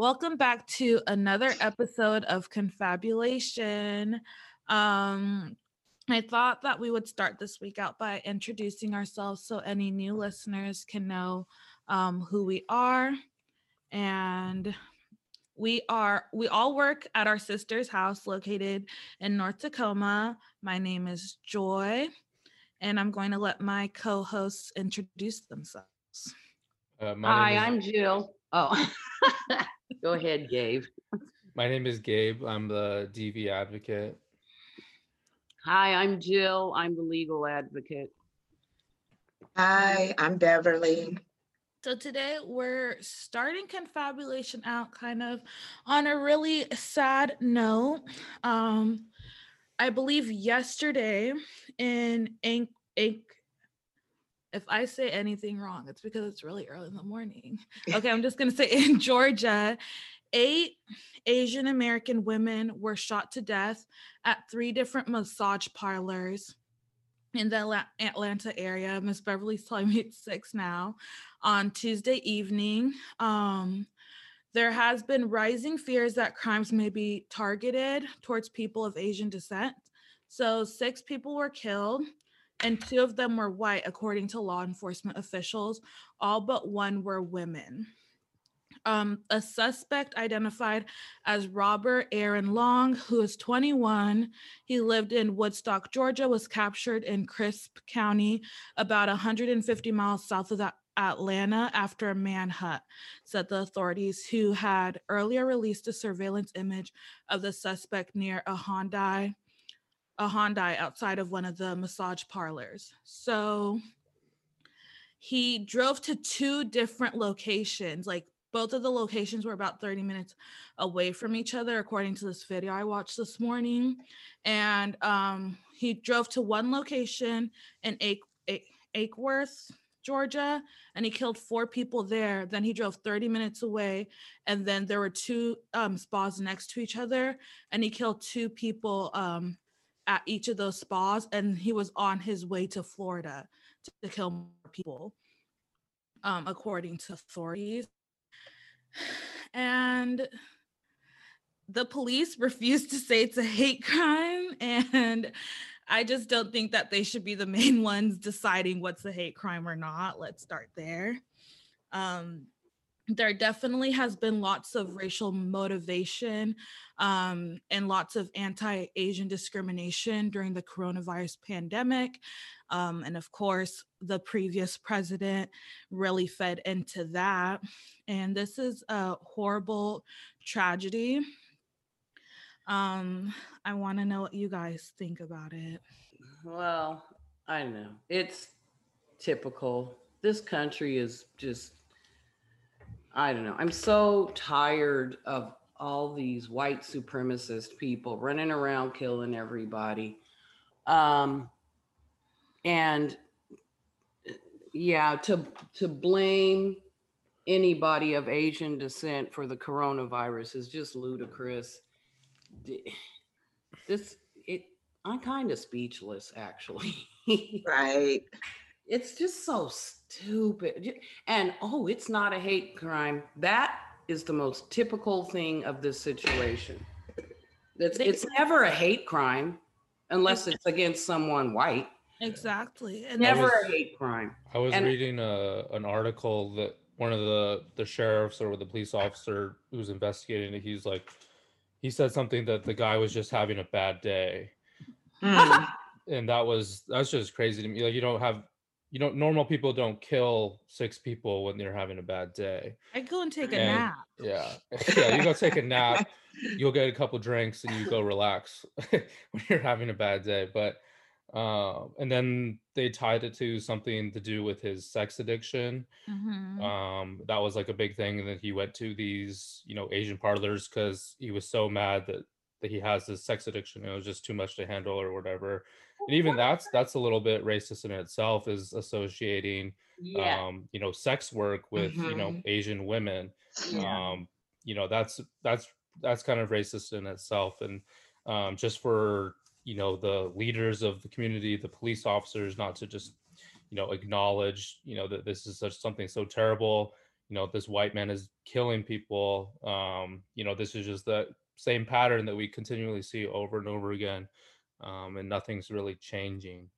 Welcome back to another episode of Confabulation. Um, I thought that we would start this week out by introducing ourselves so any new listeners can know um, who we are. And we are, we all work at our sister's house located in North Tacoma. My name is Joy, and I'm going to let my co hosts introduce themselves. Uh, Hi, is, I'm Jill. Oh, go ahead, Gabe. my name is Gabe. I'm the DV advocate. Hi, I'm Jill. I'm the legal advocate. Hi, I'm Beverly. So today we're starting confabulation out kind of on a really sad note. Um, I believe yesterday in Ink, Ink if I say anything wrong, it's because it's really early in the morning. Okay, I'm just gonna say in Georgia, eight Asian American women were shot to death at three different massage parlors in the Atlanta area. Miss Beverly's telling me it's six now on Tuesday evening. Um, there has been rising fears that crimes may be targeted towards people of Asian descent. So, six people were killed, and two of them were white, according to law enforcement officials. All but one were women. Um, a suspect identified as Robert Aaron Long, who is 21. He lived in Woodstock, Georgia, was captured in Crisp County, about 150 miles south of Atlanta after a manhunt, said the authorities, who had earlier released a surveillance image of the suspect near a Hyundai, a Hyundai outside of one of the massage parlors. So he drove to two different locations, like both of the locations were about 30 minutes away from each other, according to this video I watched this morning. And um, he drove to one location in Ake, Ake, Acworth, Georgia, and he killed four people there. Then he drove 30 minutes away, and then there were two um, spas next to each other, and he killed two people um, at each of those spas. And he was on his way to Florida to, to kill more people, um, according to authorities. And the police refuse to say it's a hate crime, and I just don't think that they should be the main ones deciding what's a hate crime or not. Let's start there. Um, there definitely has been lots of racial motivation um, and lots of anti Asian discrimination during the coronavirus pandemic. Um, and of course, the previous president really fed into that. And this is a horrible tragedy. Um, I want to know what you guys think about it. Well, I know. It's typical. This country is just, I don't know. I'm so tired of all these white supremacist people running around killing everybody. Um, and yeah, to to blame anybody of Asian descent for the coronavirus is just ludicrous. This it I'm kind of speechless actually. Right. It's just so stupid. And oh, it's not a hate crime. That is the most typical thing of this situation. It's it's never a hate crime unless it's against someone white. Exactly. And Never was- a hate crime. I was And- reading a, an article that one of the the sheriffs or the police officer who's investigating it, he's like, he said something that the guy was just having a bad day, Hmm. and that was that's just crazy to me. Like you don't have, you don't normal people don't kill six people when they're having a bad day. I go and take a And- nap. Yeah, yeah. You go take a nap, you'll get a couple drinks, and you go relax when you're having a bad day. But uh, and then they tied it to something to do with his sex addiction. Mhm. Um, that was like a big thing. And then he went to these, you know, Asian parlors because he was so mad that that he has this sex addiction. It was just too much to handle or whatever. And even that's that's a little bit racist in itself, is associating Yeah. um, you know, sex work with, you know, Mhm. Asian women yeah. um you know that's that's that's kind of racist in itself and um just for you know the leaders of the community the police officers not to just you know acknowledge you know that this is such something so terrible you know this white man is killing people um you know this is just the same pattern that we continually see over and over again um and nothing's really changing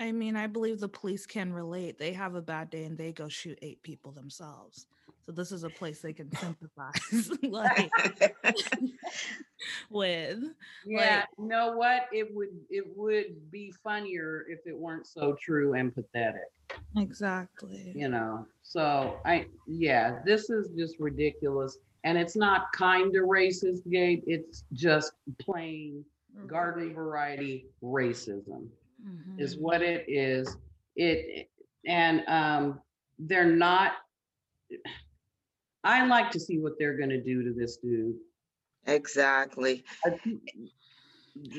I mean, I believe the police can relate. They have a bad day and they go shoot eight people themselves. So this is a place they can sympathize like with. Yeah, you know what? It would it would be funnier if it weren't so true and pathetic. Exactly. You know. So I yeah, this is just ridiculous. And it's not kind of racist, Gabe. It's just plain garden variety racism is Mhm. what it is. It and um they're not I like to see what they're gonna do to this dude. Exactly.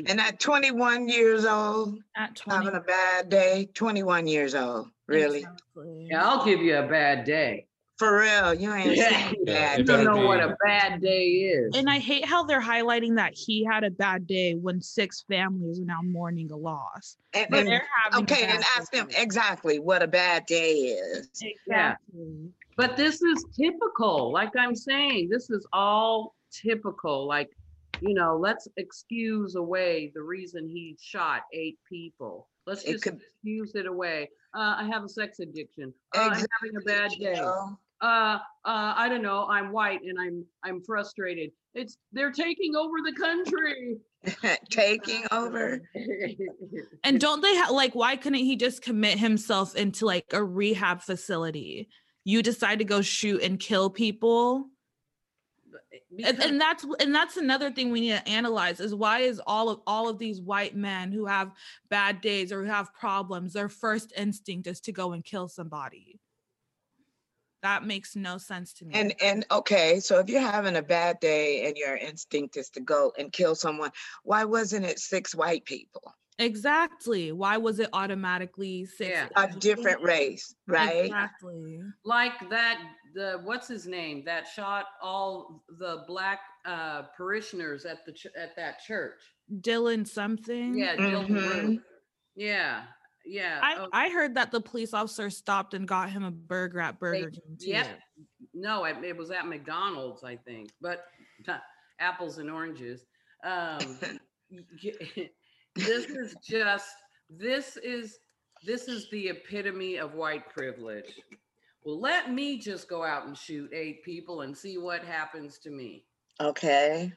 And at 21 years old, At 20. having a bad day, 21 years old, really? Exactly. Yeah, I'll give you a bad day. For real, you ain't Yeah. seen Yeah, bad You don't better days. know what a bad day is. And I hate how they're highlighting that he had a bad day when six families are now mourning a loss. And- But and- they're having Okay, and bad ask them exactly what a bad day is. Yeah. But this is typical, like I'm saying, this is all typical. Like, you know, let's excuse away the reason he shot eight people. Let's It just could- excuse it away. Uh, I have a sex addiction. Uh, I'm having a bad You day. know? Uh, uh, I don't know. I'm white and I'm I'm frustrated. It's they're taking over the country. Taking over. And don't they have like why couldn't he just commit himself into like a rehab facility? You decide to go shoot and kill people. And, Because- and that's and that's another thing we need to analyze is why is all of all of these white men who have bad days or who have problems, their first instinct is to go and kill somebody. That makes no sense to me. And and okay, so if you're having a bad day and your instinct is to go and kill someone, why wasn't it six white people? exactly. Why was it automatically six? Yeah. A different race, right? Exactly. like that the what's his name that shot all the black uh parishioners at the ch- at that church Dylan something. yeah Dylan Mhm. Yeah yeah I, oh, I heard that the police officer stopped and got him a burger at Burger They- King too. yep. No it, it was at mcdonald's i think but apples and oranges. Um this is just this is this is the epitome of white privilege. Well let me just go out and shoot eight people and see what happens to me. Okay.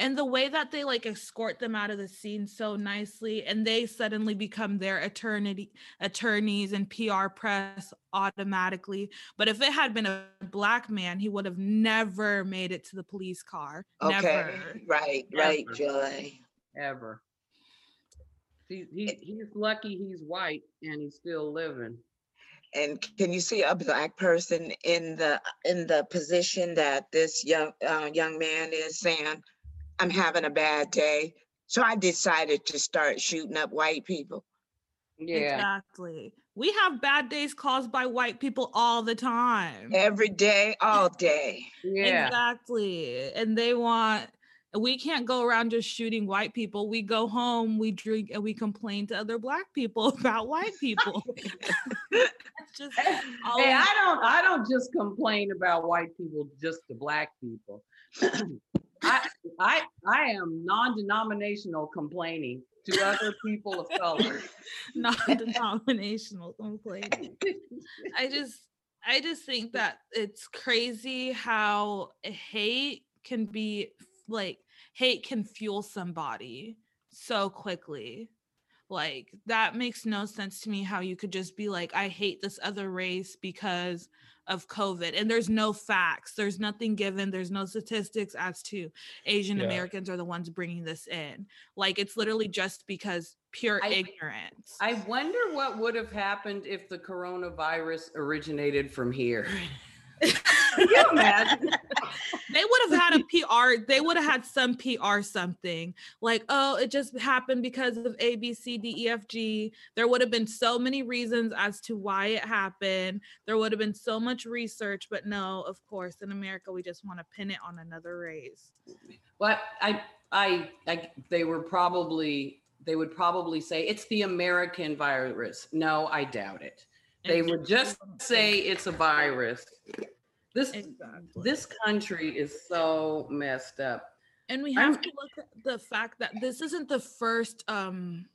And the way that they like escort them out of the scene so nicely, and they suddenly become their attorney attorneys and PR press automatically. But if it had been a black man, he would have never made it to the police car. Okay. Never. Right, right, Never. Joy. ever. He, he, he's lucky he's white and he's still living. And can you see a black person in the in the position that this young uh, young man is saying, "I'm having a bad day," so I decided to start shooting up white people. Yeah. Exactly. We have bad days caused by white people all the time. Every day, all day. Yeah. Exactly. And they want we can't go around just shooting white people. We go home, we drink, and we complain to other black people about white people. Just Hey, I don't I don't just complain about white people just to black people. I I I am non-denominational complaining to other people of color. non-denominational complaining. I just I just think that it's crazy how hate can be like hate can fuel somebody so quickly. Like that makes no sense to me how you could just be like I hate this other race because of COVID and there's no facts, there's nothing given, there's no statistics as to Asian Yeah. Americans are the ones bringing this in. Like it's literally just because pure I- ignorance. I wonder what would have happened if the coronavirus originated from here. Can you imagine? They would have had a PR, they would have had some PR something like, oh, it just happened because of A, B, C, D, E, F, G. There would have been so many reasons as to why it happened. There would have been so much research, but no, of course, in America, we just want to pin it on another race. Well, I, I, I, they were probably, they would probably say it's the American virus. No, I doubt it. They would just say it's a virus. This, Exactly. this country is so messed up. And we I'm- have to look at the fact that this isn't the first um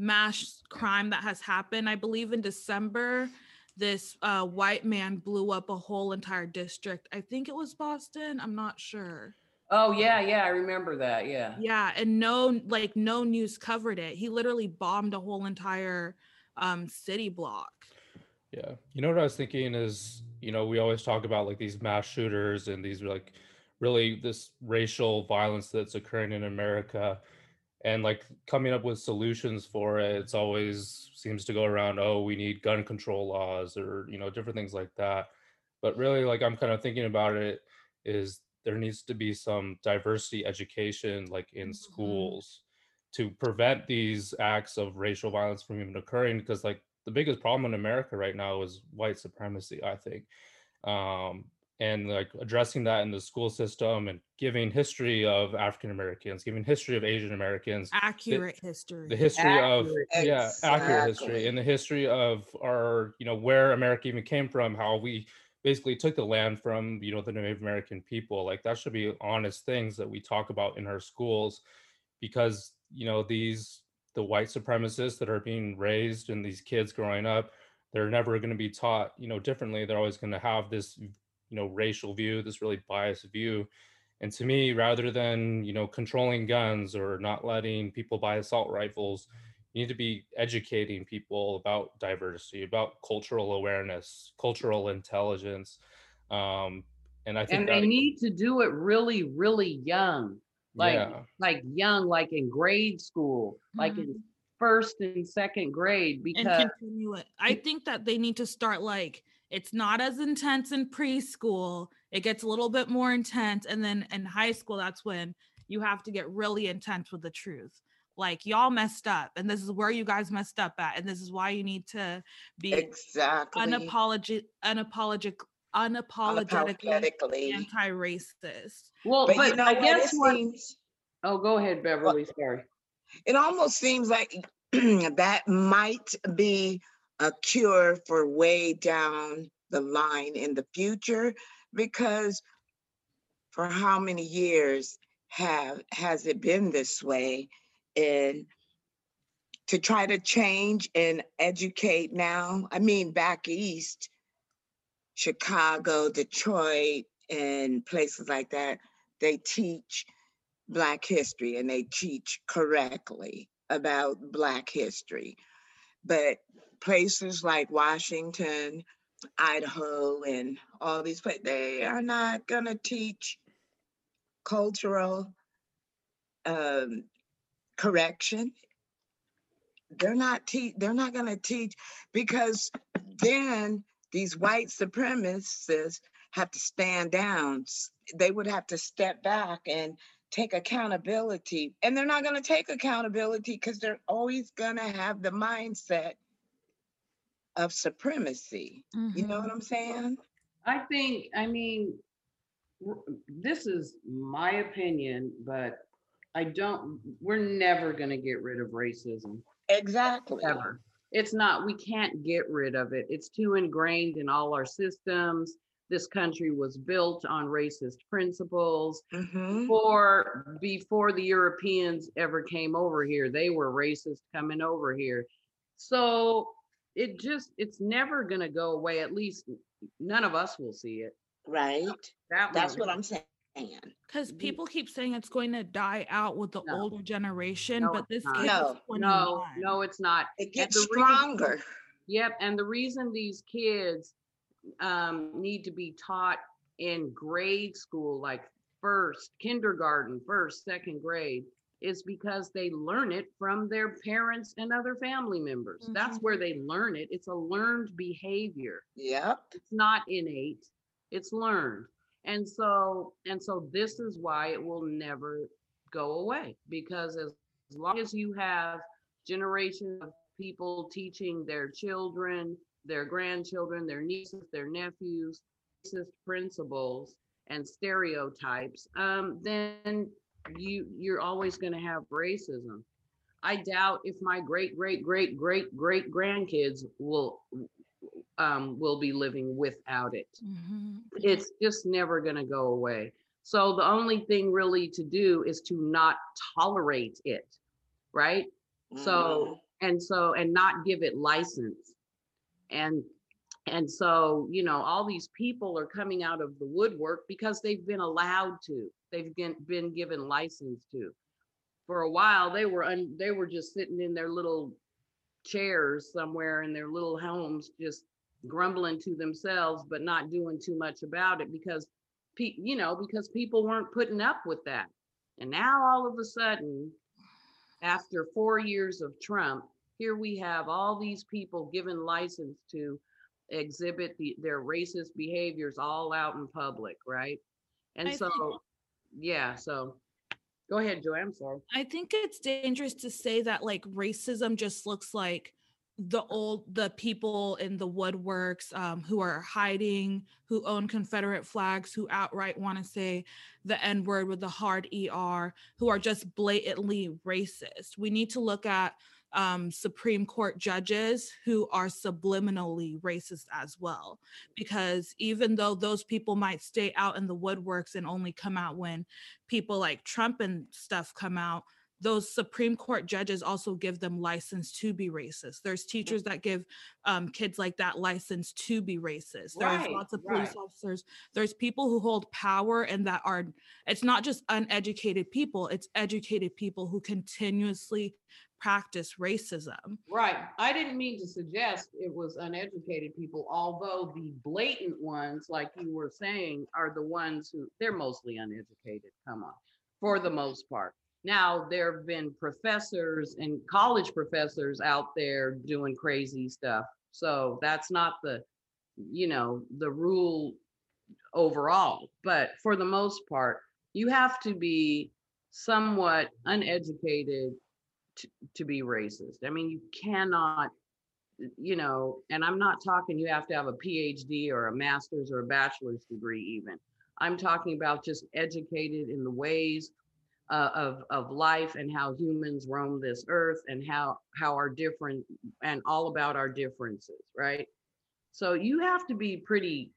mass crime that has happened. I believe in December, this uh, white man blew up a whole entire district. I think it was Boston. I'm not sure. Oh, yeah, yeah, I remember that, yeah. Yeah, and no, like no news covered it. He literally bombed a whole entire um city block. Yeah. You know what I was thinking is, you know, we always talk about like these mass shooters and these like really this racial violence that's occurring in America and like coming up with solutions for it. It's always seems to go around, oh, we need gun control laws or, you know, different things like that. But really, like I'm kind of thinking about it is there needs to be some diversity education like in Mhm. schools to prevent these acts of racial violence from even occurring because like the biggest problem in america right now is white supremacy i think um and like addressing that in the school system and giving history of african americans giving history of asian americans Accurate history. the history of Accurate. yeah accurate history and the history of our you know where america even came from how we basically took the land from you know the native american people like that should be honest things that we talk about in our schools because you know these the white supremacists that are being raised and these kids growing up they're never going to be taught you know differently. They're always going to have this you know racial view this really biased view. And to me rather than you know controlling guns or not letting people buy assault rifles you need to be educating people about diversity about cultural awareness cultural intelligence um and i think And they need to do it really, really young, like, yeah like young, like in grade school, like in mm-hmm. first and second grade, and because continue it. I think that they need to start like it's not as intense in preschool. It gets a little bit more intense, and then in high school, that's when you have to get really intense with the truth. Like y'all messed up, and this is where you guys messed up at, and this is why you need to be Exactly. unapologetic, unapologetic, unapologetically Unapologetically. anti-racist. well, But, but, you know I guess It what. seems, Oh, go ahead, Beverly. Sorry. it almost seems like that might be a cure for way down the line in the future because for how many years have has it been this way and to try to change and educate now i mean back east chicago detroit and places like that they teach black history and they teach correctly about black history. But places like washington idaho and all these places they are not going to teach cultural um, correction. They're not te- they're not going to teach because then these white supremacists have to stand down. They would have to step back and take accountability. And they're not going to take accountability because they're always going to have the mindset of supremacy. You know what mm-hmm. i'm saying? I think, I mean, this is my opinion, but I don't, we're never going to get rid of racism, exactly. Ever. It's not, we can't get rid of it. It's too ingrained in all our systems. This country was built on racist principles. Mhm. Before, before the Europeans ever came over here, they were racist coming over here. So it just, it's never going to go away. At least none of us will see it. right That that's what i'm saying Because people keep saying it's going to die out with the No. older generation, No, but this not. kid is No. No, no, it's not. it gets the reason- stronger Yep, and the reason these kids um, need to be taught in grade school, like first kindergarten, first, second grade, is because they learn it from their parents and other family members. That's Mhm. where they learn it. It's a learned behavior. yep It's not innate. It's learned. And so, and so this is why it will never go away because as, as long as you have generations of people teaching their children, their grandchildren, their nieces, their nephews, racist principles and stereotypes, um, then you you're always going to have racism. I doubt if my great great great great great grandkids will um, will be living without it. Mhm. It's just never going to go away. So the only thing really to do is to not tolerate it, right? So and so and not give it license. And and so, you know, all these people are coming out of the woodwork because they've been allowed to. They've been, been given license to. For a while, they were un, they were just sitting in their little chairs somewhere in their little homes, just grumbling to themselves, but not doing too much about it because, pe- you know, because people weren't putting up with that. And now all of a sudden, after four years of Trump, here we have all these people given license to exhibit the, their racist behaviors all out in public, right? And I so, think- yeah, so go ahead, Joy. I'm sorry. I think it's dangerous to say that like racism just looks like the old the people in the woodworks um, who are hiding, who own Confederate flags, who outright want to say the N word with the hard ER, who are just blatantly racist. We need to look at um, Supreme Court judges who are subliminally racist as well. Because even though those people might stay out in the woodworks and only come out when people like Trump and stuff come out, those Supreme Court judges also give them license to be racist. There's teachers that give um, kids like that license to be racist. There's Right, lots of police right. officers. There's people who hold power and that are, it's not just uneducated people, it's educated people who continuously practice racism. Right. I didn't mean to suggest it was uneducated people, although the blatant ones, like you were saying, are the ones who they're mostly uneducated. Come on, for the most part. Now, there have been professors and college professors out there doing crazy stuff. So that's not the, you know, the rule overall. But for the most part, you have to be somewhat uneducated to, to be racist. I mean, you cannot, you know, and I'm not talking you have to have a PhD or a master's or a bachelor's degree, even. I'm talking about just educated in the ways uh, of of life and how humans roam this earth and how how our different and all about our differences, right? So you have to be pretty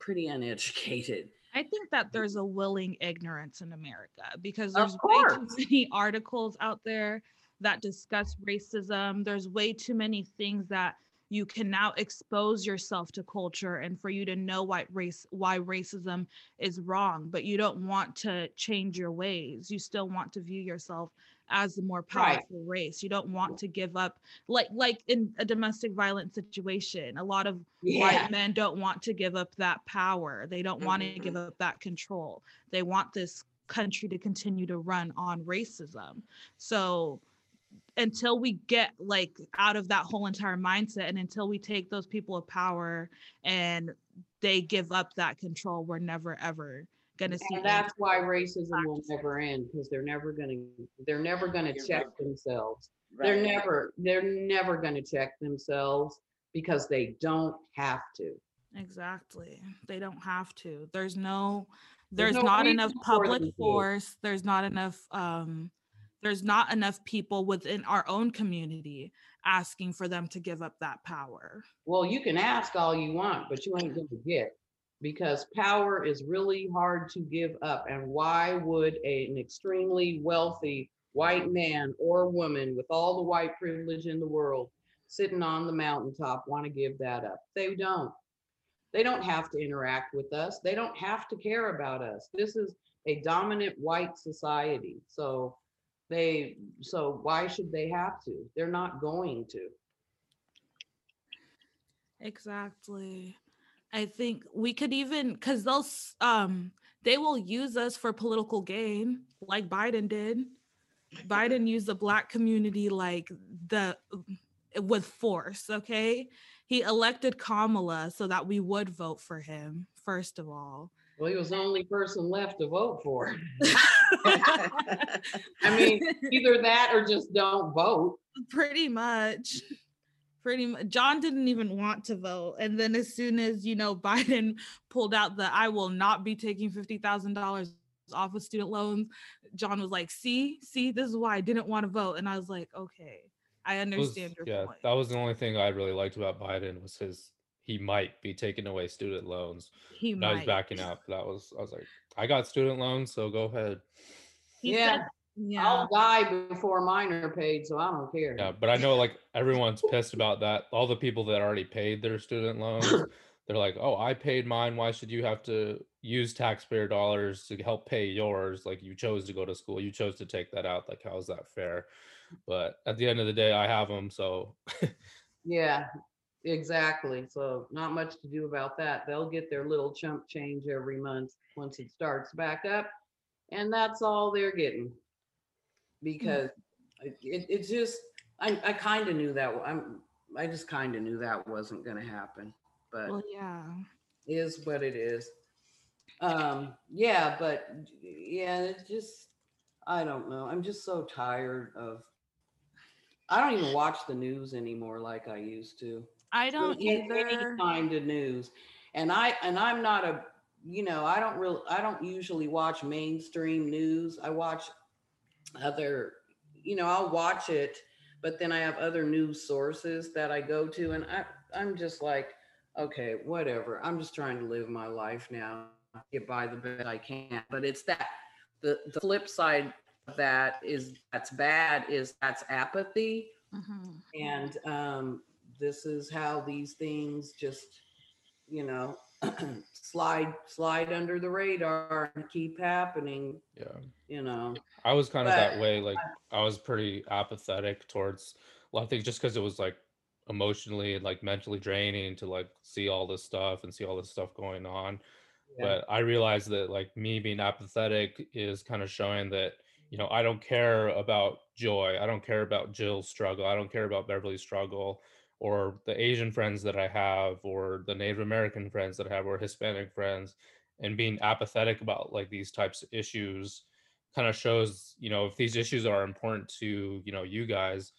pretty uneducated. I think that there's a willing ignorance in America because there's way too many articles out there that discuss racism. There's way too many things that you can now expose yourself to culture and for you to know why race why racism is wrong, but you don't want to change your ways. You still want to view yourself as the more Right. powerful race. You don't want to give up like like in a domestic violence situation. A lot of white men don't want to give up that power. They don't want to give mm-hmm. up that control. They want this country to continue to run on racism. So until we get like out of that whole entire mindset and until we take those people of power and they give up that control, we're never ever gonna see And that's why racism will never end because they're never gonna, they're never gonna You're check right. themselves. They're never, they're never gonna check themselves because they don't have to. Exactly. They don't have to. There's no There's there's no not enough public force. There's not enough um there's not enough people within our own community asking for them to give up that power. Well, you can ask all you want, but you ain't gonna get. Because power is really hard to give up. And why would a- an extremely wealthy white man or woman with all the white privilege in the world sitting on the mountaintop want to give that up? They don't. They don't have to interact with us. They don't have to care about us. This is a dominant white society. So they, so why should they have to? They're not going to. Exactly. I think we could even because they'll um they will use us for political gain, like Biden did. Biden used the black community like the with force, okay? He elected Kamala so that we would vote for him, first of all. Well, he was the only person left to vote for. I mean, either that or just don't vote. pretty much pretty much john didn't even want to vote and then as soon as you know biden pulled out the i will not be taking $50000 off of student loans john was like see see this is why i didn't want to vote and i was like okay I It was- understand your yeah, point. that was the only thing I really liked about Biden was his he might be taking away student loans. he And I was backing out. That was I was like, I got student loans, so go ahead. He Yeah. said- yeah. I'll die before mine are paid, so I don't care. Yeah, but I know like everyone's pissed about that. All the people that already paid their student loans, they're like, "Oh, I paid mine. Why should you have to use taxpayer dollars to help pay yours? Like you chose to go to school, you chose to take that out. Like how is that fair?" But at the end of the day, I have them, so Yeah, exactly. So not much to do about that. They'll get their little chump change every month once it starts back up. And that's all they're getting. Because it, it- it's just, I, I kind of knew that, I'm, I just kind of knew that wasn't gonna happen, but Well, yeah. is what it is. Um, yeah, but yeah, it just, I don't know. I'm just so tired of, I don't even watch the news anymore like I used to I don't any, any either. kind of news and i and i'm not a you know i don't really i don't usually watch mainstream news. I watch other you know i'll watch it but then i have other news sources that i go to and i i'm just like okay whatever. I'm just trying to live my life now. Get by the best i can. But it's that the the flip side of that is that's bad is that's apathy. Mhm. and um, this is how these things just you know slide slide under the radar and keep happening yeah. you know I was kind of that way. Like I was pretty apathetic towards a lot of things just because it was like emotionally and like mentally draining to like see all this stuff and see all this stuff going on. Yeah. But I realized that like me being apathetic is kind of showing that, you know, I don't care about joy. I don't care about Jill's struggle. I don't care about Beverly's struggle or the Asian friends that I have or the Native American friends that I have or Hispanic friends and being apathetic about like these types of issues kind of shows you know if these issues are important to you know you guys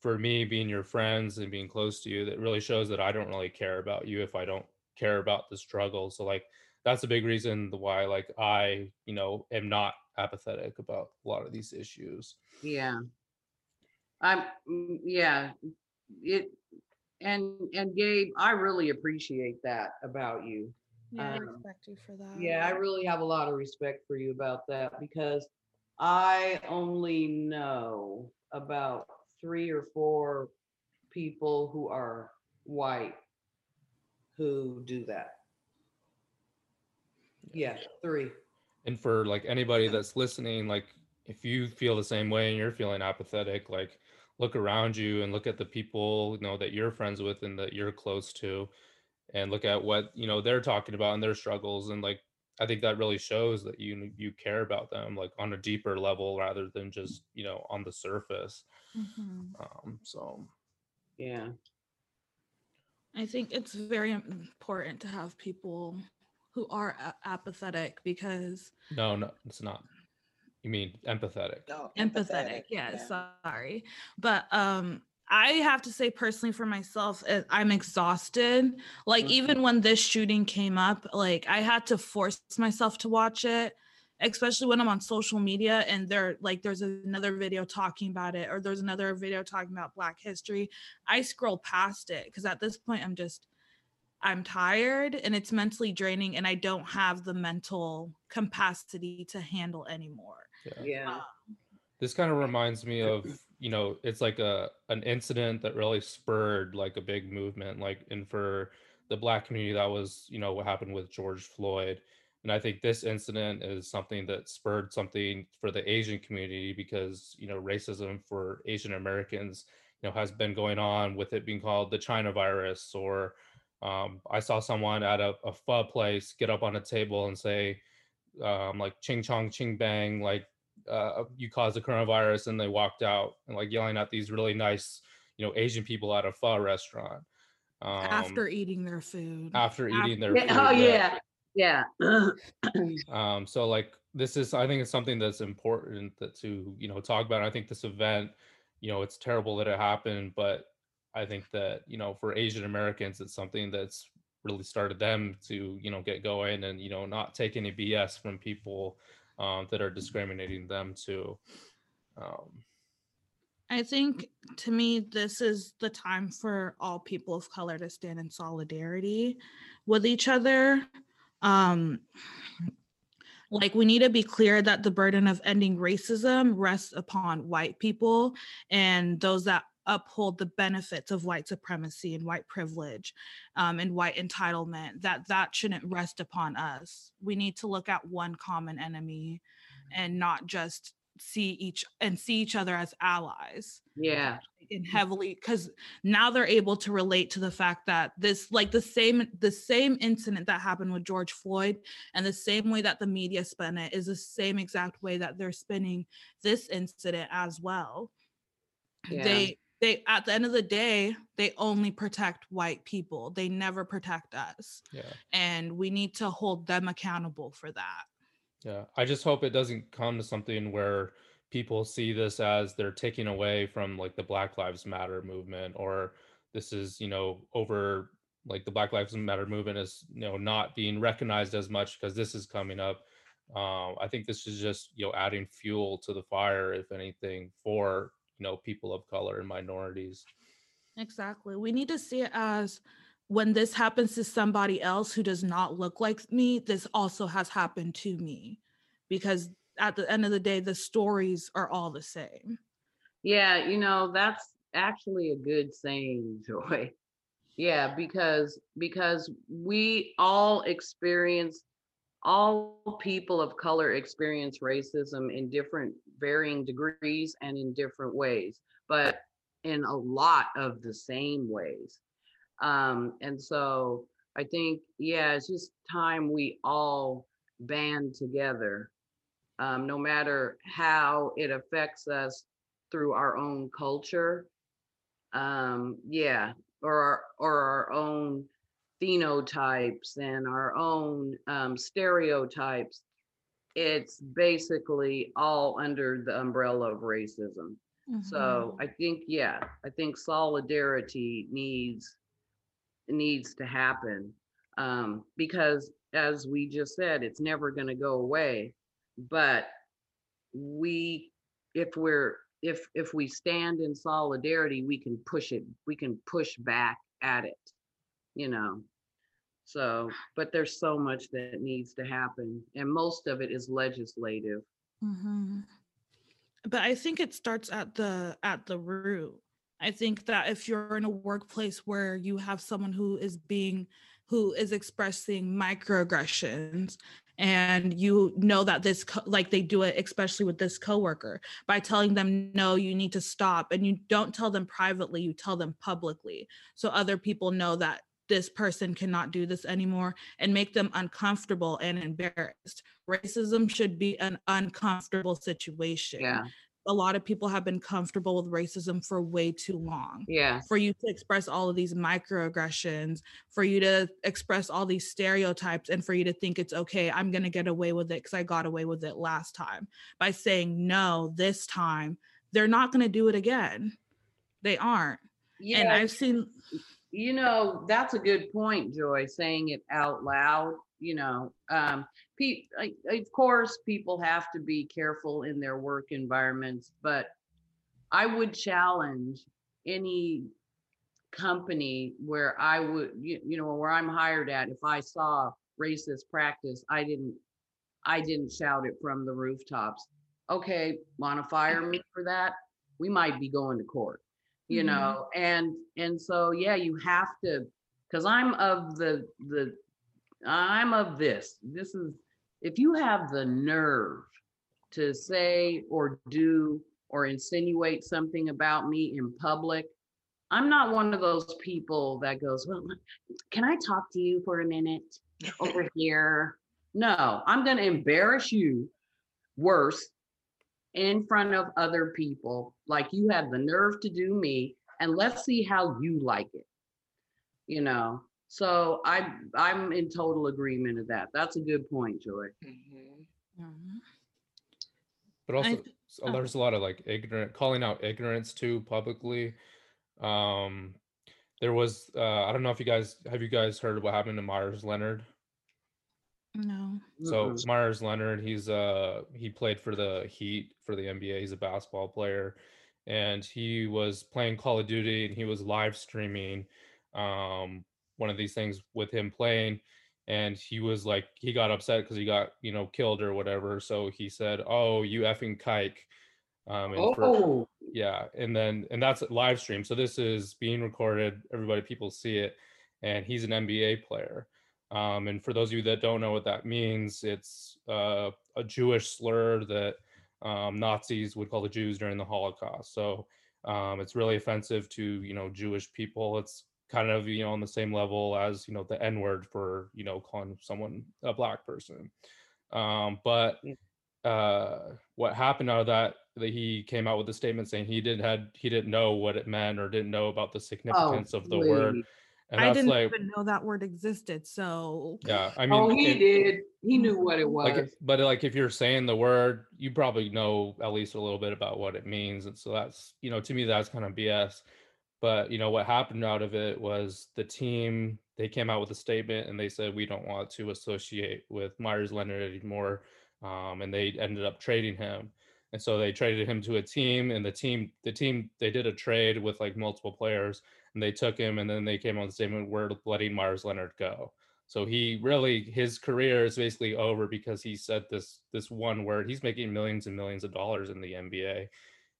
for me being your friends and being close to you that really shows that i don't really care about you if i don't care about the struggle. So like that's a big reason why like i you know am not apathetic about a lot of these issues. Yeah. I'm mm, yeah it and and gabe i really appreciate that about you Yeah, I Um, respect you for that. Yeah, I really have a lot of respect for you about that because I only know about three or four people who are white who do that. Yeah, three. and for like anybody that's listening like if you feel the same way and you're feeling apathetic like look around you and look at the people you know that you're friends with and that you're close to and look at what you know they're talking about and their struggles and like i think that really shows that you you care about them like on a deeper level rather than just you know on the surface Mhm. um so Yeah. I think it's very important to have people who are a- apathetic because no no it's not you mean empathetic. No, empathetic yes yeah. sorry. But um i have to say personally for myself uh, i'm exhausted. Like Mhm. even when this shooting came up like i had to force myself to watch it especially when i'm on social media and there like there's another video talking about it or there's another video talking about black history. I scroll past it because at this point i'm just i'm tired and it's mentally draining and i don't have the mental capacity to handle anymore Yeah. this kind of reminds me of you know it's like a an incident that really spurred like a big movement like and for the black community that was you know what happened with george floyd and i think this incident is something that spurred something for the asian community because you know racism for asian americans you know has been going on with it being called the china virus or um, i saw someone at a, a pho place get up on a table and say um, like ching chong ching bang like uh, you caused the coronavirus and they walked out and like yelling at these really nice you know asian people at a pho restaurant um, after eating their food after af- eating their Yeah, food Oh, yeah. yeah. Yeah. um so like this is i think it's something that's important that to you know talk about i think this event you know it's terrible that it happened but i think that you know for asian americans it's something that's really started them to you know get going and you know not take any bs from people um, that are discriminating them too um I think to me, this is the time for all people of color to stand in solidarity with each other. Um, like, we need to be clear that the burden of ending racism rests upon white people and those that uphold the benefits of white supremacy and white privilege um, and white entitlement that that shouldn't rest upon us we need to look at one common enemy and not just see each and see each other as allies Yeah. and heavily because now they're able to relate to the fact that this like the same the same incident that happened with george floyd and the same way that the media spin it is the same exact way that they're spinning this incident as well Yeah. they they at the end of the day they only protect white people they never protect us Yeah. and we need to hold them accountable for that Yeah, I just hope it doesn't come to something where people see this as they're taking away from like the Black Lives Matter movement, or this is, you know, over like the Black Lives Matter movement is, you know, not being recognized as much because this is coming up. Um, I think this is just, you know, adding fuel to the fire, if anything, for, you know, people of color and minorities. Exactly. We need to see it as when this happens to somebody else who does not look like me, this also has happened to me. Because at the end of the day, the stories are all the same. Yeah, you know, that's actually a good saying, Joy. Yeah, because because we all experience all people of color experience racism in different varying degrees and in different ways, but in a lot of the same ways. Um, and so I think, yeah, it's just time we all band together, um, no matter how it affects us through our own culture. Um, yeah, or our, or our own phenotypes and our own um, stereotypes. It's basically all under the umbrella of racism. So I think, yeah, I think solidarity needs needs to happen um, because, as we just said, it's never going to go away. But we, if we're if if we stand in solidarity, we can push it. We can push back at it. You know. So, but there's so much that needs to happen, and most of it is legislative. Mhm. But I think it starts at the at the root. I think that if you're in a workplace where you have someone who is being who is expressing microaggressions and you know that this co- like they do it especially with this coworker by telling them no you need to stop and you don't tell them privately you tell them publicly so other people know that this person cannot do this anymore and make them uncomfortable and embarrassed racism should be an uncomfortable situation Yeah, a lot of people have been comfortable with racism for way too long yeah, for you to express all of these microaggressions, for you to express all these stereotypes, and for you to think it's okay, I'm going to get away with it because I got away with it last time. By saying no this time, they're not going to do it again. They aren't. yeah. And I've seen, You know, that's a good point, Joy, saying it out loud, you know. Um, pe- like, of course, people have to be careful in their work environments, but I would challenge any company where I would, you, you know, where I'm hired at, if I saw racist practice, I didn't, I didn't shout it from the rooftops. Okay, want to fire me for that? We might be going to court you Mhm. know and and so yeah you have to because i'm of the the i'm of this this is if you have the nerve to say or do or insinuate something about me in public i'm not one of those people that goes well can i talk to you for a minute over here no i'm going to embarrass you worse in front of other people like you have the nerve to do me and let's see how you like it you know so i i'm in total agreement of that that's a good point joy Mhm. Mhm. But also, I- s- oh. there's a lot of like ignorant calling out ignorance too publicly. Um, there was uh, I don't know if you guys have you guys heard what happened to Myers Leonard. No. So. Myers Leonard, he's uh he played for the Heat for the NBA. He's a basketball player, and he was playing Call of Duty and he was live streaming um, one of these things with him playing and he was like he got upset because he got you know killed or whatever so he said oh you effing kike um and for- Oh, yeah and then and that's live stream so this is being recorded everybody people see it and he's an nba player um and for those of you that don't know what that means it's uh, a jewish slur that um, nazis would call the jews during the holocaust. So um, it's really offensive to you know jewish people. It's kind of you know on the same level as you know the n word for you know calling someone a black person. Um but uh what happened out of that that he came out with a statement saying he didn't had he didn't know what it meant or didn't know about the oh, significance of the word. And I didn't like even know that word existed. So yeah i mean Oh, he it- did. He knew what it was. like but like if you're saying the word you probably know at least a little bit about what it means and so that's you know to me that's kind of bs but you know what happened out of it was the team they came out with a statement and they said we don't want to associate with meyers leonard anymore um, and they ended up trading him and so they traded him to a team and the team the team they did a trade with like multiple players and they took him and then they came out with a statement we're letting meyers leonard go so he really his career is basically over because he said this this one word. He's making millions and millions of dollars in the NBA.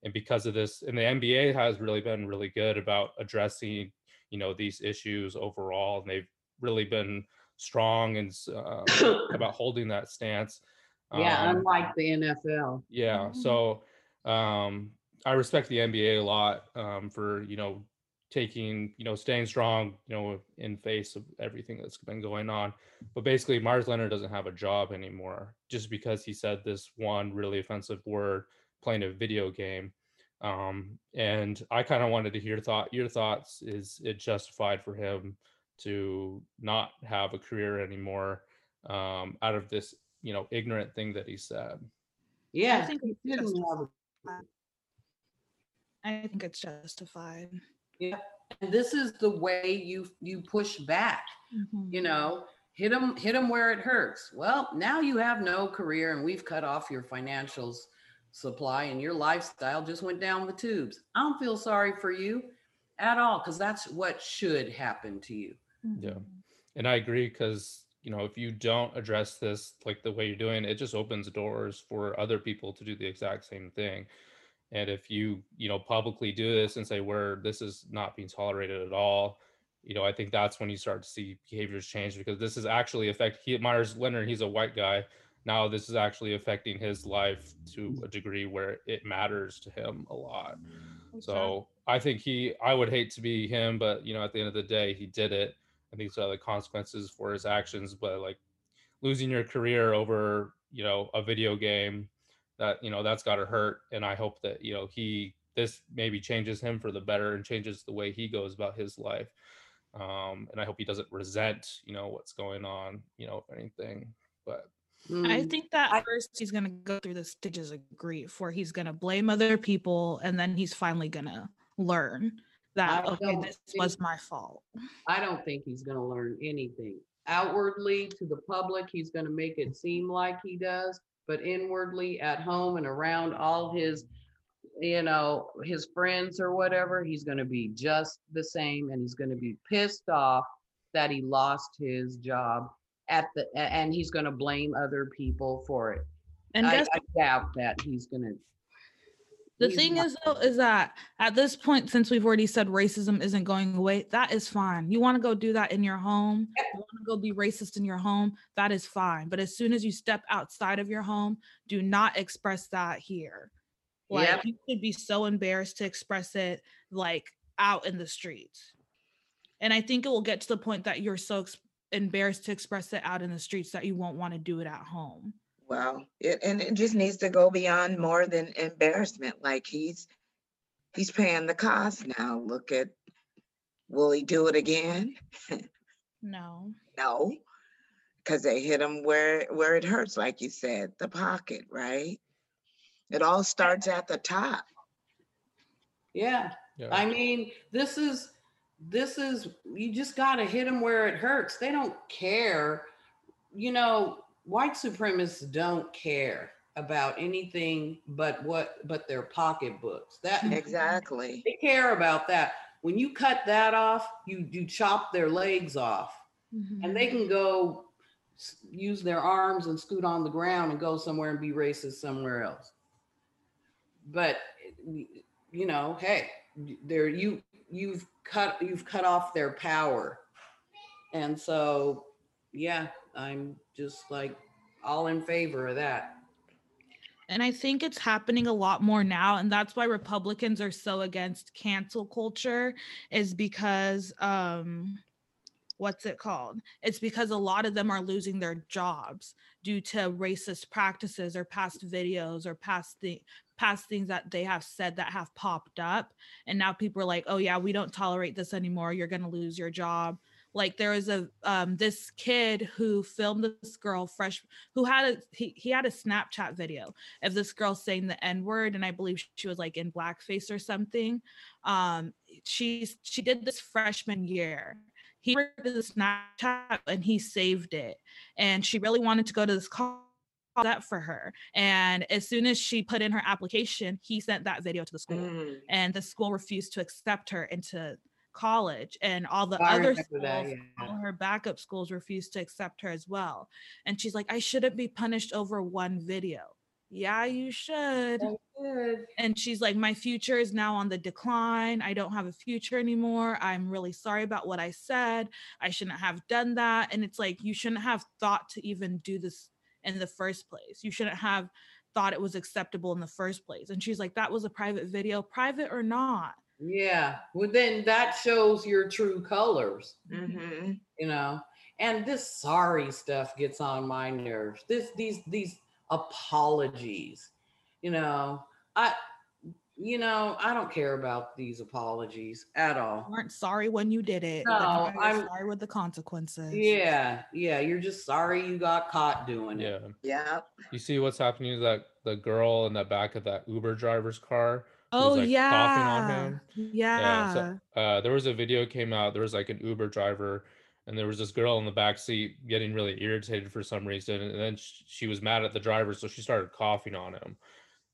And because of this, and the NBA has really been really good about addressing, you know, these issues overall. And they've really been strong and uh, about holding that stance. yeah, Um, unlike the NFL. yeah. Mhm. So um, I respect the NBA a lot um, for you know taking you know staying strong you know in face of everything that's been going on. But basically, Meyers Leonard doesn't have a job anymore just because he said this one really offensive word playing a video game. Um, and I kind of wanted to hear thought your thoughts. Is it justified for him to not have a career anymore um, out of this you know ignorant thing that he said? Yeah, think he it's didn't just- have a I think it's justified. And this is the way you you push back Mhm. you know hit them hit them where it hurts well now you have no career and we've cut off your financials supply and your lifestyle just went down the tubes i don't feel sorry for you at all because that's what should happen to you Yeah. Mhm. And I agree because you know if you don't address this like the way you're doing, it just opens doors for other people to do the exact same thing. And if you you know publicly do this and say where this is not being tolerated at all, you know I think that's when you start to see behaviors change because this is actually affect. He Meyers Leonard, he's a white guy. Now this is actually affecting his life to a degree where it matters to him a lot. So I think he, I would hate to be him, but you know, at the end of the day, he did it. And these are the consequences for his actions, but like losing your career over, you know, a video game that, you know, that's got to hurt. And I hope that, you know, he, this maybe changes him for the better and changes the way he goes about his life. Um, and I hope he doesn't resent, you know, what's going on, you know, if anything, but I Mm, think that I- first he's gonna go through the stages of grief where he's gonna blame other people and then he's finally gonna learn that okay, this think- was my fault. i don't think he's going to learn anything outwardly to the public he's going to make it seem like he does but inwardly at home and around all his you know his friends or whatever he's going to be just the same and he's going to be pissed off that he lost his job at the and he's going to blame other people for it. And I, I doubt that he's going to the he's thing not- is though is that at this point, since we've already said racism isn't going away, that is fine. You want to go do that in your home, you want to go be racist in your home, that is fine. But as soon as you step outside of your home, do not express that here. Like Yep. you should be so embarrassed to express it like out in the streets. And I think it will get to the point that you're so ex- embarrassed to express it out in the streets that you won't want to do it at home. Well, it, and it just needs to go beyond more than embarrassment. Like he's, he's paying the cost now. Look at, will he do it again? No. No, because they hit him where, where it hurts, like you said, the pocket, right? It all starts at the top. yeah yeah. I mean, this is this is you just got to hit them where it hurts. They don't care. You know, white supremacists don't care. about anything but what but their pocketbooks. That Exactly. they care about that. When you cut that off, you you chop their legs off, Mhm. and they can go use their arms and scoot on the ground and go somewhere and be racist somewhere else. But you know, hey, there you you've cut you've cut off their power, and so yeah, I'm just like all in favor of that. And I think it's happening a lot more now. And that's why Republicans are so against cancel culture, is because um what's it called? It's because a lot of them are losing their jobs due to racist practices or past videos or past the past things that they have said that have popped up. And now people are like, oh yeah, we don't tolerate this anymore. You're gonna lose your job. Like there was a um this kid who filmed this girl fresh who had a he, he had a Snapchat video of this girl saying the N word, and I believe she was like in blackface or something. Um, she's she did this freshman year. He recorded the Snapchat and he saved it, and she really wanted to go to this college that for her. And as soon as she put in her application, he sent that video to the school, Mm. and the school refused to accept her into college, and all the I other schools that, yeah. all her backup schools refused to accept her as well. And she's like, I shouldn't be punished over one video. Yeah, you should. And she's like, My future is now on the decline. I don't have a future anymore. I'm really sorry about what I said. I shouldn't have done that. And it's like, you shouldn't have thought to even do this in the first place. You shouldn't have thought it was acceptable in the first place. And she's like, That was a private video, private or not. Yeah. Well, then that shows your true colors. hmm you know and this sorry stuff gets on my nerves this these these apologies you know i you know i don't care about these apologies at You all weren't sorry when you did it. No, I'm- sorry with the consequences. yeah yeah you're just sorry you got caught doing Yeah. it Yep. You see what's happening to that the girl in the back of that Uber driver's car? Who's, Oh like, yeah. coughing on him? Yeah. so- Uh, there was a video came out. There was like an Uber driver, and there was this girl in the back seat getting really irritated for some reason, and then sh- she was mad at the driver, so she started coughing on him,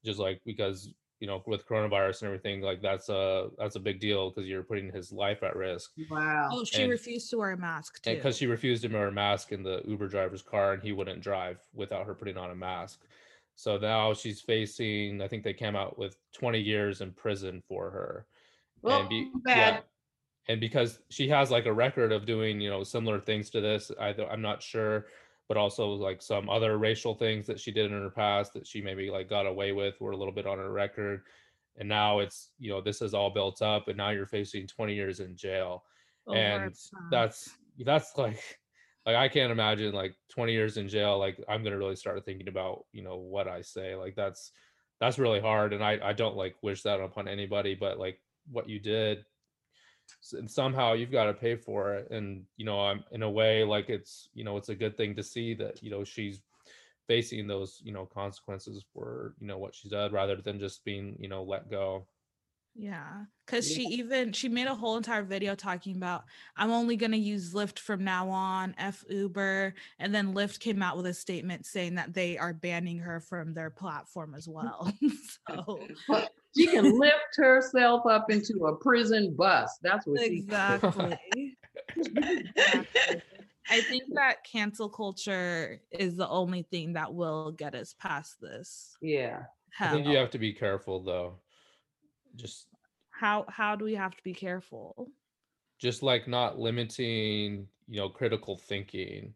just like because you know with coronavirus and everything, like that's a that's a big deal because you're putting his life at risk. wow oh, she and- refused to wear a mask too. because she refused to wear a mask in the Uber driver's car and he wouldn't drive without her putting on a mask. So now she's facing, I think they came out with 20 years in prison for her. well, and be, oh, bad. and because she has like a record of doing, you know, similar things to this, I, I'm not sure, but also like some other racial things that she did in her past that she maybe like got away with were a little bit on her record. And now it's, you know, this is all built up and now you're facing 20 years in jail a and that's that's like like i can't imagine like 20 years in jail like i'm gonna really start thinking about you know what i say like that's that's really hard and i i don't like wish that upon anybody but like what you did and somehow you've got to pay for it and you know i'm in a way like it's you know it's a good thing to see that you know she's facing those you know consequences for you know what she did rather than just being you know let go Yeah, because Yeah. she even she made a whole entire video talking about I'm only gonna use Lyft from now on, F Uber, and then Lyft came out with a statement saying that they are banning her from their platform as mm. well. so she can lift herself up into a prison bus that's what she exactly. Exactly. I think that cancel culture is the only thing that will get us past this. yeah i think you have to be careful though just how how do we have to be careful? just like not limiting you know critical thinking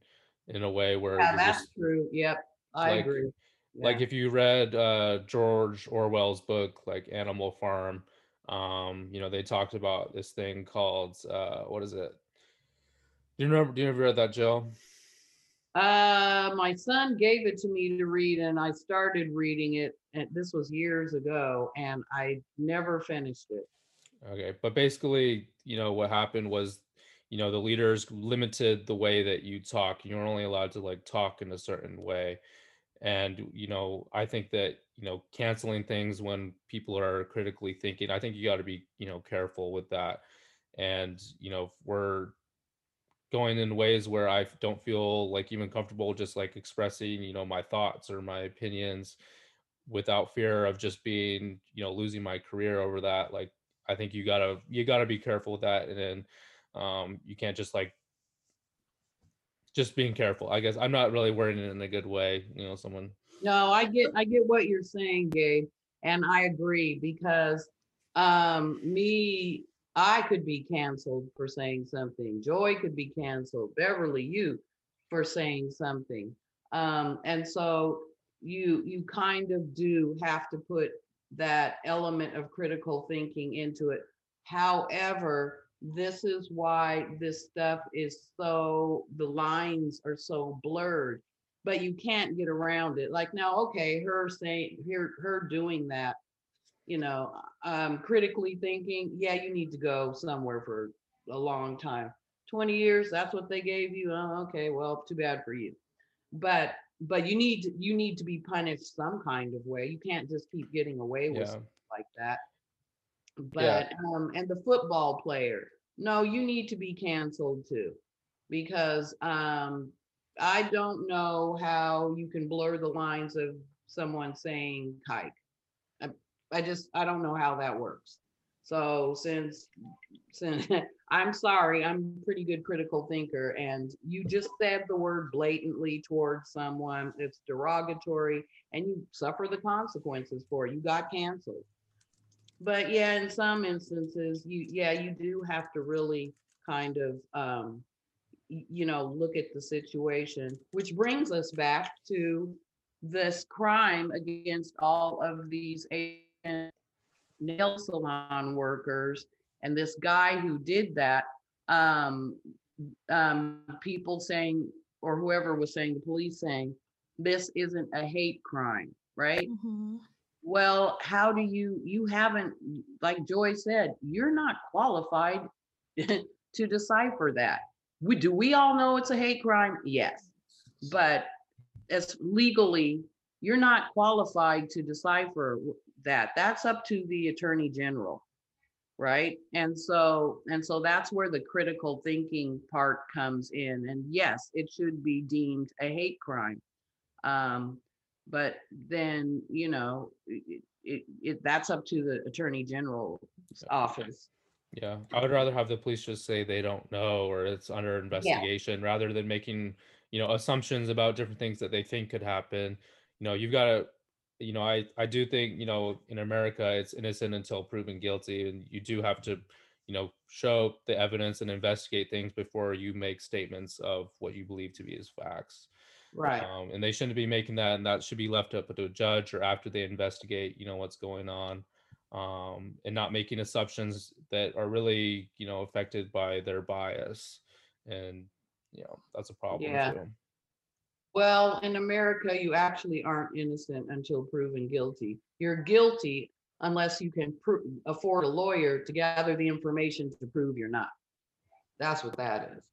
in a way where yeah that's just true yep i like- agree like if you read uh george orwell's book like animal farm um you know they talked about this thing called uh what is it do you remember do you ever read that jill Uh, my son gave it to me to read, and I started reading it. And this was years ago, and I never finished it. Okay, but basically, you know, what happened was, you know, the leaders limited the way that you talk. You're only allowed to like talk in a certain way. And, you know, I think that, you know, canceling things when people are critically thinking, I think you got to be, you know, careful with that. And, you know, we're going in ways where I don't feel like even comfortable just like expressing, you know, my thoughts or my opinions without fear of just being, you know, losing my career over that. Like I think you gotta you gotta be careful with that. And then um you can't just like just being careful. I guess I'm not really wording it in a good way. You know, someone No, I get, I get what you're saying, Gabe, and I agree because um, me, I could be canceled for saying something. Joy could be canceled. Beverly, you for saying something. Um, and so you you kind of do have to put that element of critical thinking into it. However, this is why this stuff is so the lines are so blurred but you can't get around it. Like now okay her saying her her doing that you know um critically thinking yeah you need to go somewhere for a long time. 20 years that's what they gave you oh, okay well too bad for you. But but you need to, you need to be punished some kind of way. You can't just keep getting away with yeah. like that. But Yeah. um and the football player no you need to be canceled too. Because um i don't know how you can blur the lines of someone saying kike. I, I just i don't know how that works so since since i'm sorry i'm pretty good critical thinker and you just said the word blatantly towards someone it's derogatory and you suffer the consequences for it. You got canceled. But yeah, in some instances, you, yeah, you do have to really kind of, um, you know, look at the situation, which brings us back to this crime against all of these Asian nail salon workers and this guy who did that, um, um, people saying, or whoever was saying, the police saying, this isn't a hate crime, right? Mhm. Well, how do you, you haven't, like Joy said, you're not qualified to decipher that. We, do we all know it's a hate crime? Yes. But as legally, you're not qualified to decipher that. That's up to the Attorney General. Right? And so, and so that's where the critical thinking part comes in. And yes, it should be deemed a hate crime. Um, but then, you know, it, it, it, that's up to the Attorney General's office. Yeah, I would rather have the police just say they don't know or it's under investigation rather than making, you know, assumptions about different things that they think could happen. You know, you've got to, you know, I I do think, you know, in America it's innocent until proven guilty and you do have to, you know, show the evidence and investigate things before you make statements of what you believe to be as facts. Right. Um, and they shouldn't be making that, and that should be left up to a judge or after they investigate, you know, what's going on, um, and not making assumptions that are really, you know, affected by their bias, and you know, that's a problem Yeah. too. Well, in America, you actually aren't innocent until proven guilty. You're guilty unless you can pro- afford a lawyer to gather the information to prove you're not. That's what that is.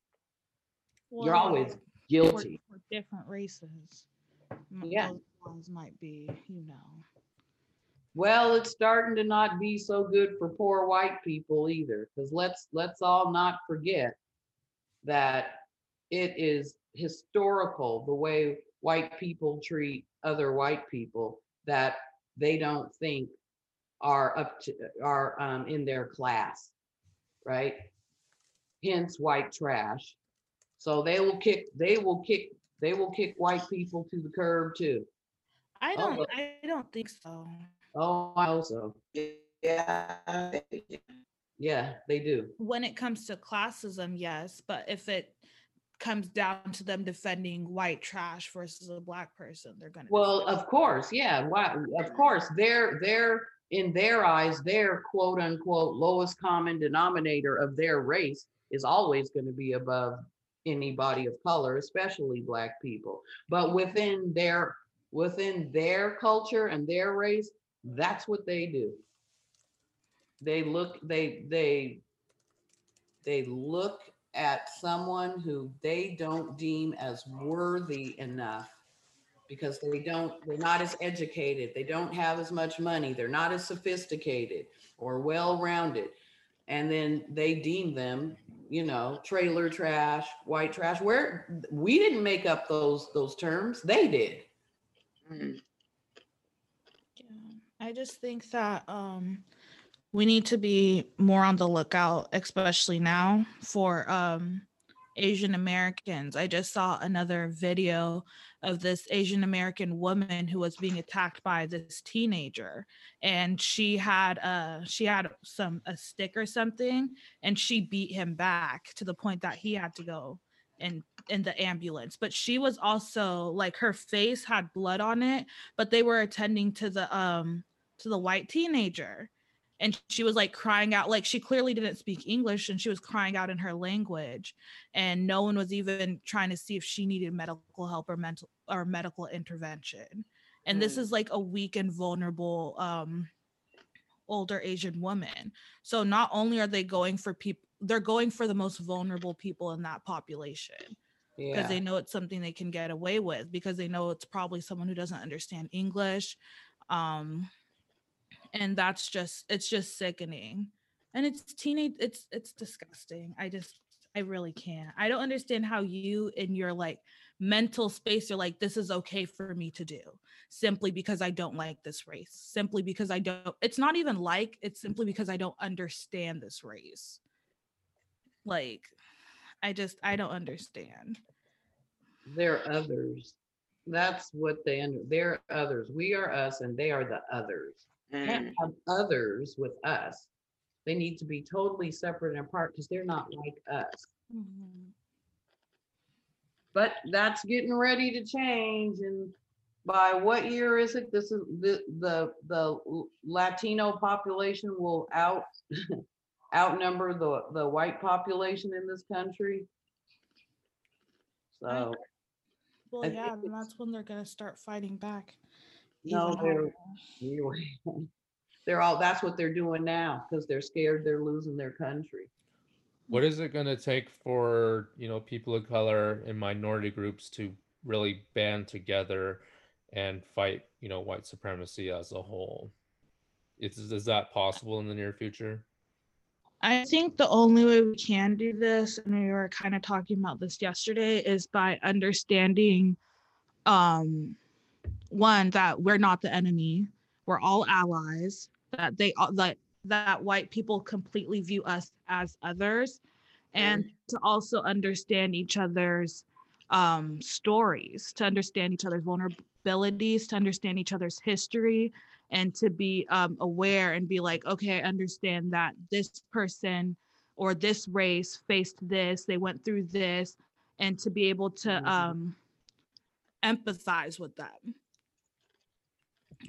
You're always guilty. For different races. Yeah. Those ones might be, you know. Well, it's starting to not be so good for poor white people either, because let's let's all not forget that it is historical the way white people treat other white people that they don't think are up to are um, in their class, right? Hence white trash. So they will kick they will kick they will kick white people to the curb too. I Oh, don't, well. I don't think so. Oh, I also Yeah. yeah they do. When it comes to classism, yes, but if it comes down to them defending white trash versus a black person, they're gonna. Well, of course, yeah. Why, of course, they're they're in their eyes, their quote unquote lowest common denominator of their race is always going to be above anybody of color, especially black people. But within their within their culture and their race, that's what they do. They look, they they they look at someone who they don't deem as worthy enough because they don't they're not as educated they don't have as much money they're not as sophisticated or well rounded and then they deem them you know, trailer trash, white trash. Where we didn't make up those those terms, they did. Mm. Yeah, I just think that um we need to be more on the lookout, especially now for um Asian Americans. I just saw another video of this Asian American woman who was being attacked by this teenager and she had uh she had some a stick or something and she beat him back to the point that he had to go in in the ambulance but she was also like her face had blood on it but they were attending to the um to the white teenager and she was like crying out like she clearly didn't speak english and she was crying out in her language and no one was even trying to see if she needed medical help or mental or medical intervention and this Mm. is like a weak and vulnerable um older asian woman so not only are they going for people they're going for the most vulnerable people in that population because Yeah. they know it's something they can get away with because they know it's probably someone who doesn't understand english um and that's just it's just sickening and it's teenage it's it's disgusting i just i really can't i don't understand how you in your like mental space are like this is okay for me to do simply because i don't like this race simply because i don't it's not even like it's simply because i don't understand this race like i just i don't understand They're others. That's what they under. They're others. We are us, and they are the others. Mm. Can't have others with us. They need to be totally separate and apart because they're not like us. But that's getting ready to change. And by what year is it? This is the the the Latino population will out outnumber the the white population in this country. So well yeah and that's when they're gonna start fighting back no, they're anyway. They're all that's what they're doing now because they're scared they're losing their country. What is it going to take for, you know, people of color and minority groups to really band together and fight, you know, white supremacy as a whole? Is, is that possible in the near future? I think the only way we can do this, and we were kind of talking about this yesterday, is by understanding um one that we're not the enemy, we're all allies, that they all that that white people completely view us as others, and to also understand each other's um stories, to understand each other's vulnerabilities, to understand each other's history, and to be um, aware and be like, okay, I understand that this person or this race faced this, they went through this, and to be able to Mhm. um, empathize with them.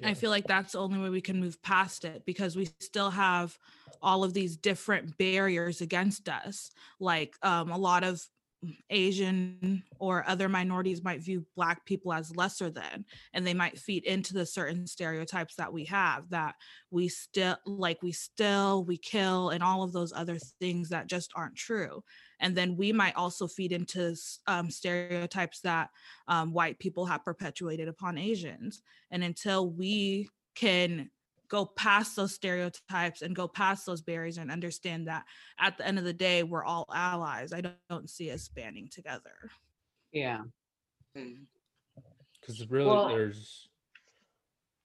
I feel like that's the only way we can move past it because we still have all of these different barriers against us. Like um, a lot of Asian or other minorities might view Black people as lesser than, and they might feed into the certain stereotypes that we have that we still like, we still, we kill, and all of those other things that just aren't true. And then we might also feed into um, stereotypes that um, white people have perpetuated upon Asians. And until we can go past those stereotypes and go past those barriers and understand that at the end of the day, we're all allies, I don't, don't see us banding together. Yeah. Mm. Because really, Well- there's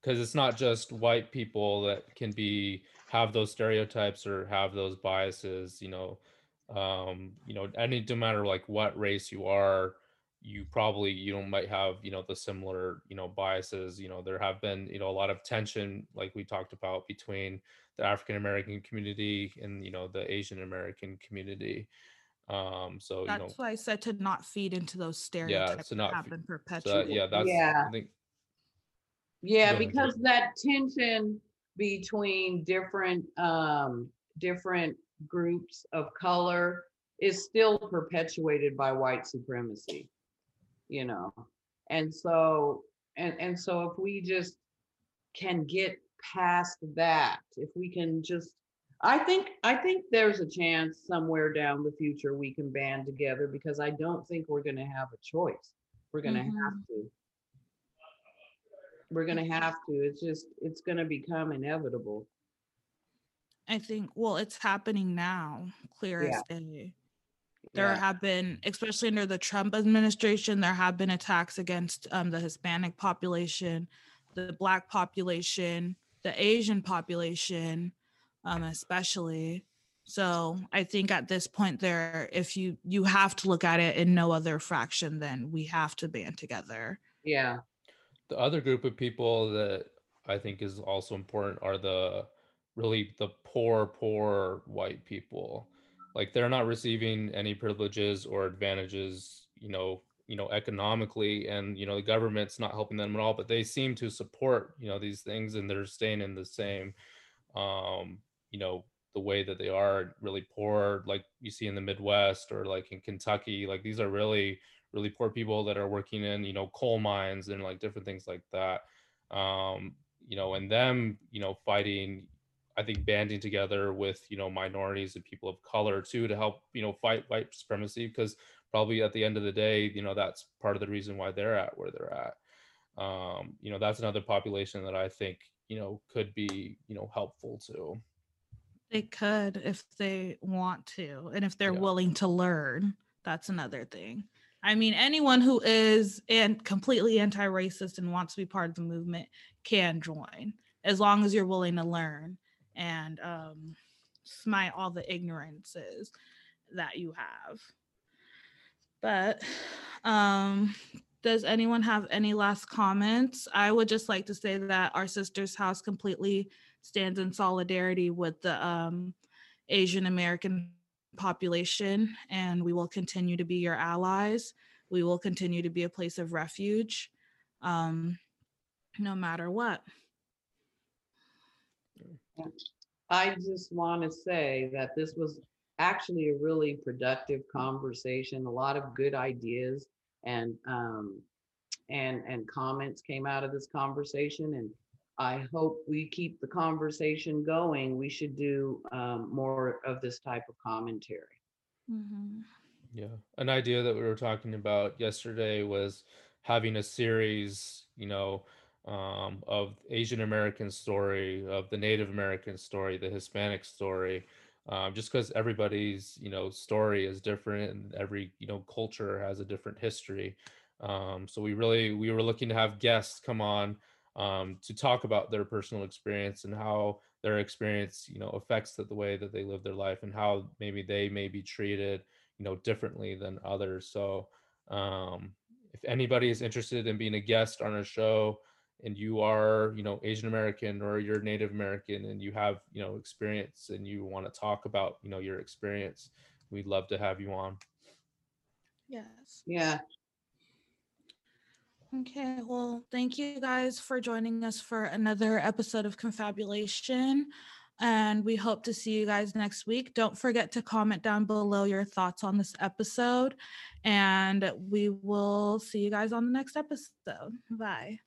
because it's not just white people that can be have those stereotypes or have those biases. You know, um, you know, any no matter like what race you are, you probably you know might have you know the similar you know biases. You know, there have been you know a lot of tension, like we talked about, between the African American community and you know the Asian American community. Um, so you know, That's why I said to not feed into those stereotypes to that not have fe- been so that- yeah, that's Yeah. I think Yeah, Go ahead, because that tension between different um different groups of color is still perpetuated by white supremacy. You know. And so and and so if we just can get past that, if we can just I think I think there's a chance somewhere down the future we can band together because I don't think we're going to have a choice. We're going to have mm-hmm. to we're gonna have to. It's just, it's gonna become inevitable. I think, well, it's happening now, clear Yeah. as day. There Yeah. have been especially under the trump administration there have been attacks against um, the hispanic population the black population the asian population um, especially so i think at this point there if you you have to look at it in no other fraction than we have to band together Yeah. the other group of people that I think is also important are the really the poor, poor white people. Like they're not receiving any privileges or advantages, you know, you know, economically, and you know, the government's not helping them at all. But they seem to support, you know, these things, and they're staying in the same, um, you know, the way that they are really poor, like you see in the Midwest or like in Kentucky. Like these are really really poor people that are working in you know coal mines and like different things like that um you know and them you know fighting i think banding together with you know minorities and people of color too to help you know fight white supremacy because probably at the end of the day you know that's part of the reason why they're at where they're at. Um you know that's another population that i think you know could be you know helpful too. They could if they want to and if they're Yeah. willing to learn that's another thing. I mean anyone who is and completely anti-racist and wants to be part of the movement can join as long as you're willing to learn and um smite all the ignorances that you have but um does anyone have any last comments i would just like to say that our sister's house completely stands in solidarity with the um, Asian American population, and we will continue to be your allies. We will continue to be a place of refuge, um, no matter what. I just want to say that this was actually a really productive conversation. A lot of good ideas and um, and and comments came out of this conversation, and I hope we keep the conversation going. We should do um, more of this type of commentary. Yeah. An idea that we were talking about yesterday was having a series, you know, um, of Asian American story, of the Native American story, the Hispanic story, um, just because everybody's, you know, story is different and every, you know, culture has a different history. Um, so we really, we were looking to have guests come on um, to talk about their personal experience and how their experience, you know, affects the, the way that they live their life and how maybe they may be treated you know differently than others so um if anybody is interested in being a guest on our show and you are you know asian american or you're native american and you have you know experience and you want to talk about you know your experience we'd love to have you on Yes. Yeah. Okay. Well, thank you guys for joining us for another episode of Confabulation. And we hope to see you guys next week. Don't forget to comment down below your thoughts on this episode. And we will see you guys on the next episode. Bye.